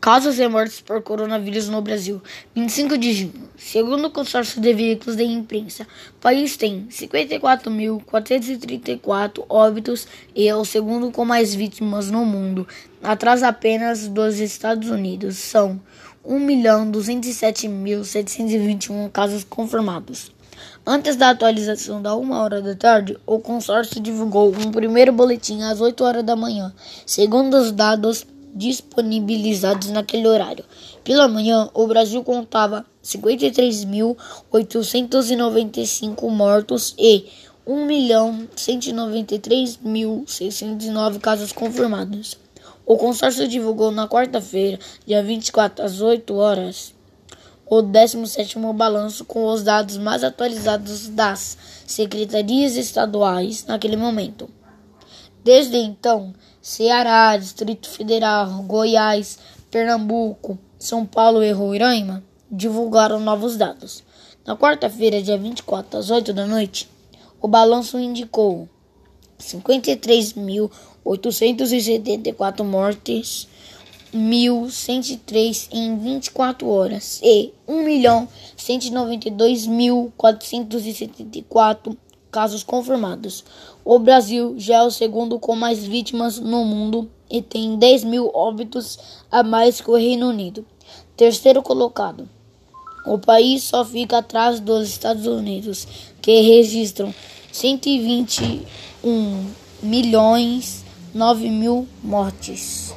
Casos e mortes por coronavírus no Brasil. 25 de junho. Segundo o consórcio de veículos de imprensa, o país tem 54.434 óbitos e é o segundo com mais vítimas no mundo, atrás apenas dos Estados Unidos. São 1.207.721 casos confirmados. Antes da atualização da uma hora da tarde, o consórcio divulgou um primeiro boletim às 8 horas da manhã, segundo os dados disponibilizados naquele horário. Pela manhã, o Brasil contava 53.895 mortos e 1.193.609 casos confirmados. O consórcio divulgou na quarta-feira, dia 24, às 8 horas, o 17º balanço com os dados mais atualizados das secretarias estaduais naquele momento. Desde então, Ceará, Distrito Federal, Goiás, Pernambuco, São Paulo e Roraima divulgaram novos dados. Na quarta-feira, dia 24, às 8 da noite, o balanço indicou 53.874 mortes, 1.103 em 24 horas e 1.192.474 casos confirmados. O Brasil já é o segundo com mais vítimas no mundo e tem 10 mil óbitos a mais que o Reino Unido. Terceiro colocado. O país só fica atrás dos Estados Unidos, que registram 121 milhões 9 mil mortes.